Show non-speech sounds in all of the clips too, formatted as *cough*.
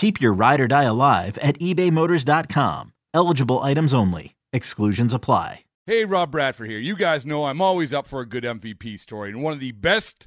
Keep your ride or die alive at ebaymotors.com. Eligible items only. Exclusions apply. Hey, Rob Bradford here. You guys know I'm always up for a good MVP story, and one of the best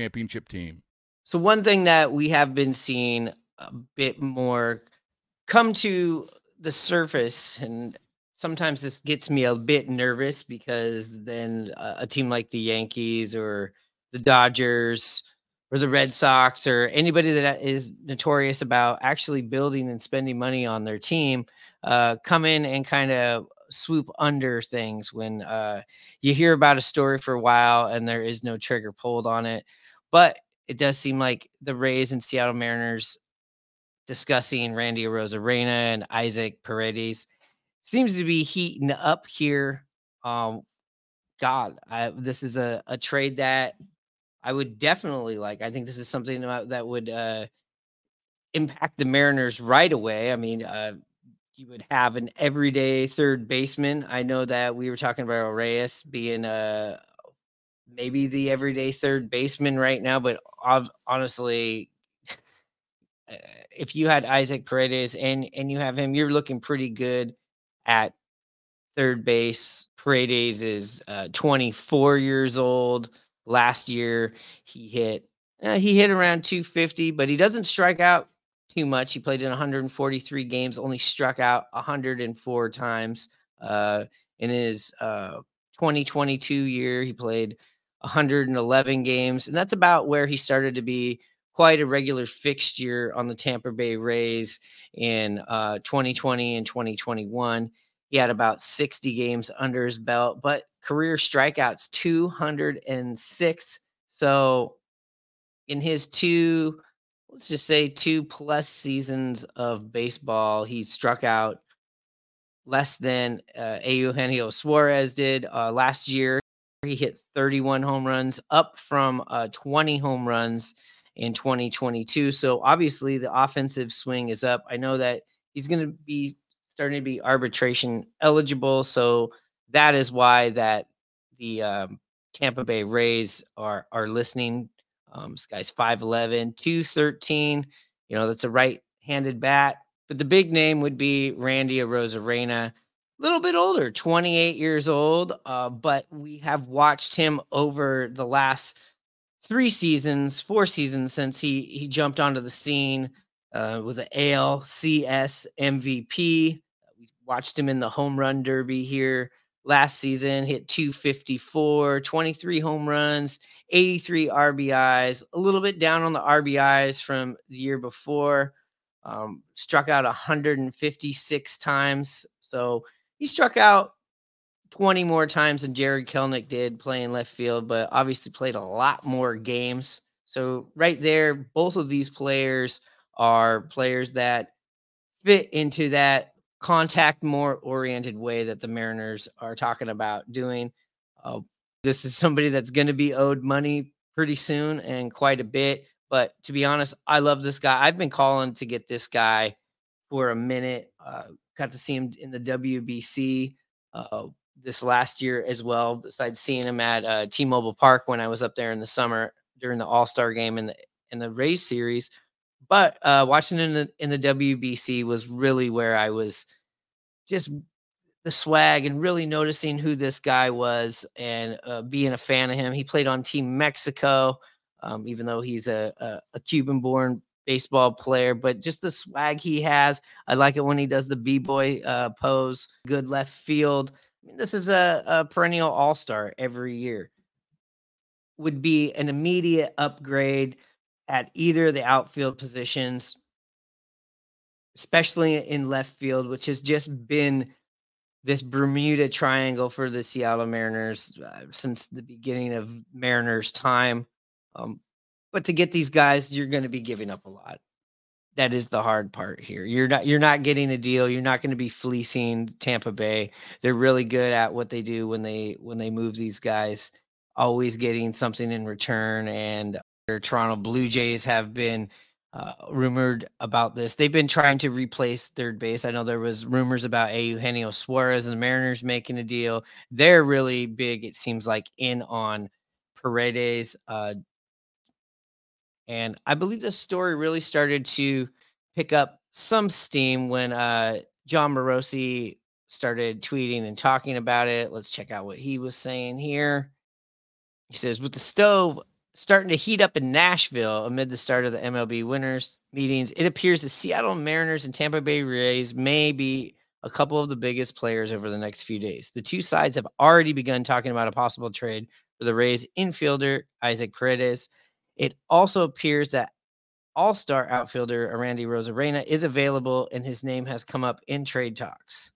championship team. So, one thing that we have been seeing a bit more come to the surface, and sometimes this gets me a bit nervous because then a team like the Yankees or the Dodgers or the Red Sox or anybody that is notorious about actually building and spending money on their team uh, come in and kind of swoop under things when uh, you hear about a story for a while and there is no trigger pulled on it. But it does seem like the Rays and Seattle Mariners discussing Randy Arozarena and Isaac Paredes seems to be heating up here. Um, God, I, this is a, a trade that I would definitely like. I think this is something that would uh, impact the Mariners right away. I mean, uh, you would have an everyday third baseman. I know that we were talking about Reyes being a uh, maybe the everyday third baseman right now, but honestly, uh, if you had Isaac Paredes and and you have him, you're looking pretty good at third base. Paredes is uh, 24 years old. Last year, he hit uh, he hit around 250, but he doesn't strike out too much. He played in 143 games, only struck out 104 times. Uh, in his uh, 2022 year, he played 111 games, and that's about where he started to be quite a regular fixture on the Tampa Bay Rays in uh, 2020 and 2021. He had about 60 games under his belt, but career strikeouts 206. So in his two let's just say two plus seasons of baseball, he struck out less than uh, Eugenio Suarez did uh, last year. He hit 31 home runs, up from uh, 20 home runs in 2022. So obviously, the offensive swing is up. I know that he's going to be starting to be arbitration eligible. So that is why that the um, Tampa Bay Rays are are listening um, this guy's 5'11, 213. You know, that's a right handed bat. But the big name would be Randy Arozarena, a little bit older, 28 years old. Uh, but we have watched him over the last three seasons, four seasons since he he jumped onto the scene. Uh, was an ALCS MVP. We watched him in the home run derby here last season, hit 254, 23 home runs, 83 RBIs, a little bit down on the RBIs from the year before. Um, struck out 156 times. So he struck out 20 more times than Jarred Kelenic did playing left field, but obviously played a lot more games. So, right there, both of these players are players that fit into that contact more oriented way that the Mariners are talking about doing. Uh, this is somebody that's going to be owed money pretty soon and quite a bit. But to be honest, I love this guy. I've been calling to get this guy for a minute. Uh, got to see him in the WBC uh, this last year as well. Besides seeing him at uh, T-Mobile Park when I was up there in the summer during the All Star game in the in the Rays series, but uh, watching in the in the WBC was really where I was just the swag and really noticing who this guy was and uh, being a fan of him. He played on Team Mexico, um, even though he's a, a, a Cuban-born baseball player, but just the swag he has. I like it when he does the b boy uh, pose. Good left field. I mean, this is a, a perennial all star every year. Would be an immediate upgrade at either of the outfield positions, especially in left field, which has just been this Bermuda Triangle for the Seattle Mariners uh, since the beginning of Mariners time. Um, but to get these guys, you're going to be giving up a lot. That is the hard part here. You're not you're not getting a deal. You're not going to be fleecing Tampa Bay. They're really good at what they do when they when they move these guys, always getting something in return. And their Toronto Blue Jays have been uh, rumored about this. They've been trying to replace third base. I know there was rumors about a Eugenio Suarez and the Mariners making a deal. They're really big. It seems like in on Paredes. Uh, and I believe this story really started to pick up some steam when uh, Jon Morosi started tweeting and talking about it. Let's check out what he was saying here. He says, with the stove starting to heat up in Nashville amid the start of the MLB winter meetings, it appears the Seattle Mariners and Tampa Bay Rays may be a couple of the biggest players over the next few days. The two sides have already begun talking about a possible trade for the Rays infielder Isaac Paredes it also appears that all star outfielder uh, Randy Arozarena is available and his name has come up in trade talks.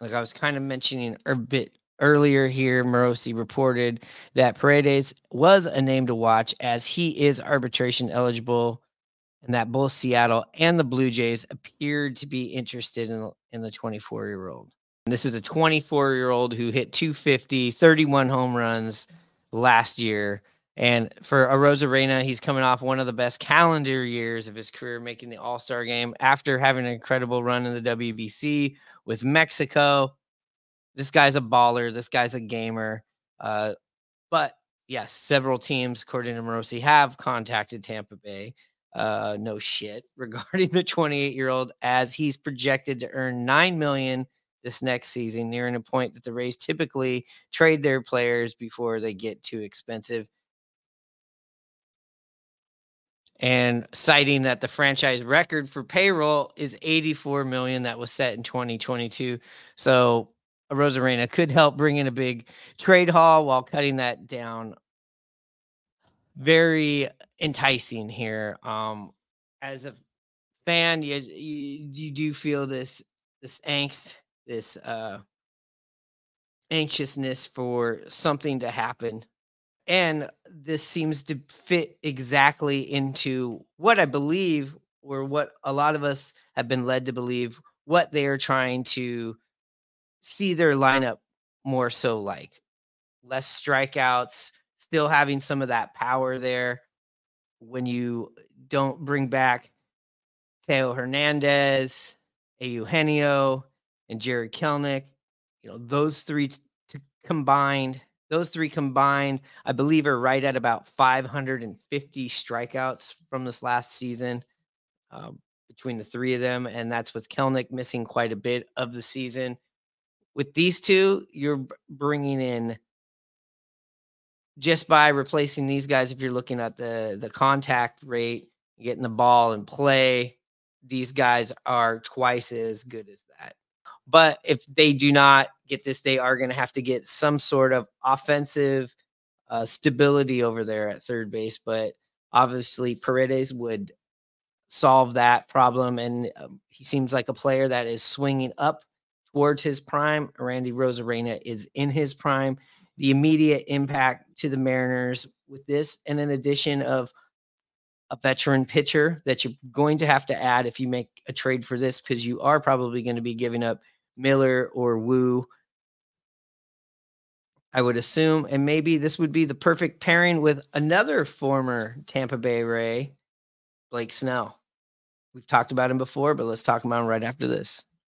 Like I was kind of mentioning a bit earlier here, Morosi reported that Paredes was a name to watch as he is arbitration eligible and that both Seattle and the Blue Jays appeared to be interested in, in the 24 year old. This is a 24 year old who hit 250, 31 home runs last year. And for Arozarena, he's coming off one of the best calendar years of his career, making the All Star game after having an incredible run in the WBC with Mexico. This guy's a baller. This guy's a gamer. Uh, but yes, several teams, according to Morosi, have contacted Tampa Bay. Uh, no shit *laughs* regarding the 28 year old, as he's projected to earn nine million this next season, nearing a point that the Rays typically trade their players before they get too expensive and citing that the franchise record for payroll is 84 million that was set in 2022. So Arozarena could help bring in a big trade haul while cutting that down. Very enticing here. Um, as a fan, you, you you do feel this this angst, this uh anxiousness for something to happen and this seems to fit exactly into what I believe, or what a lot of us have been led to believe, what they are trying to see their lineup more so like. Less strikeouts, still having some of that power there. When you don't bring back Teo Hernandez, Eugenio, and Jerry Kelenic. you know, those three t- combined those three combined, I believe, are right at about 550 strikeouts from this last season uh, between the three of them. And that's with Kelenic missing quite a bit of the season. With these two, you're bringing in just by replacing these guys. If you're looking at the the contact rate, getting the ball and play, these guys are twice as good as that. But if they do not get this, they are going to have to get some sort of offensive uh, stability over there at third base. But obviously, Paredes would solve that problem. And um, he seems like a player that is swinging up towards his prime. Randy Arozarena is in his prime. The immediate impact to the Mariners with this, and an addition of a veteran pitcher that you're going to have to add if you make a trade for this, because you are probably going to be giving up Miller or Woo. I would assume, and maybe this would be the perfect pairing with another former Tampa Bay Ray, Blake Snell. We've talked about him before, but let's talk about him right after this.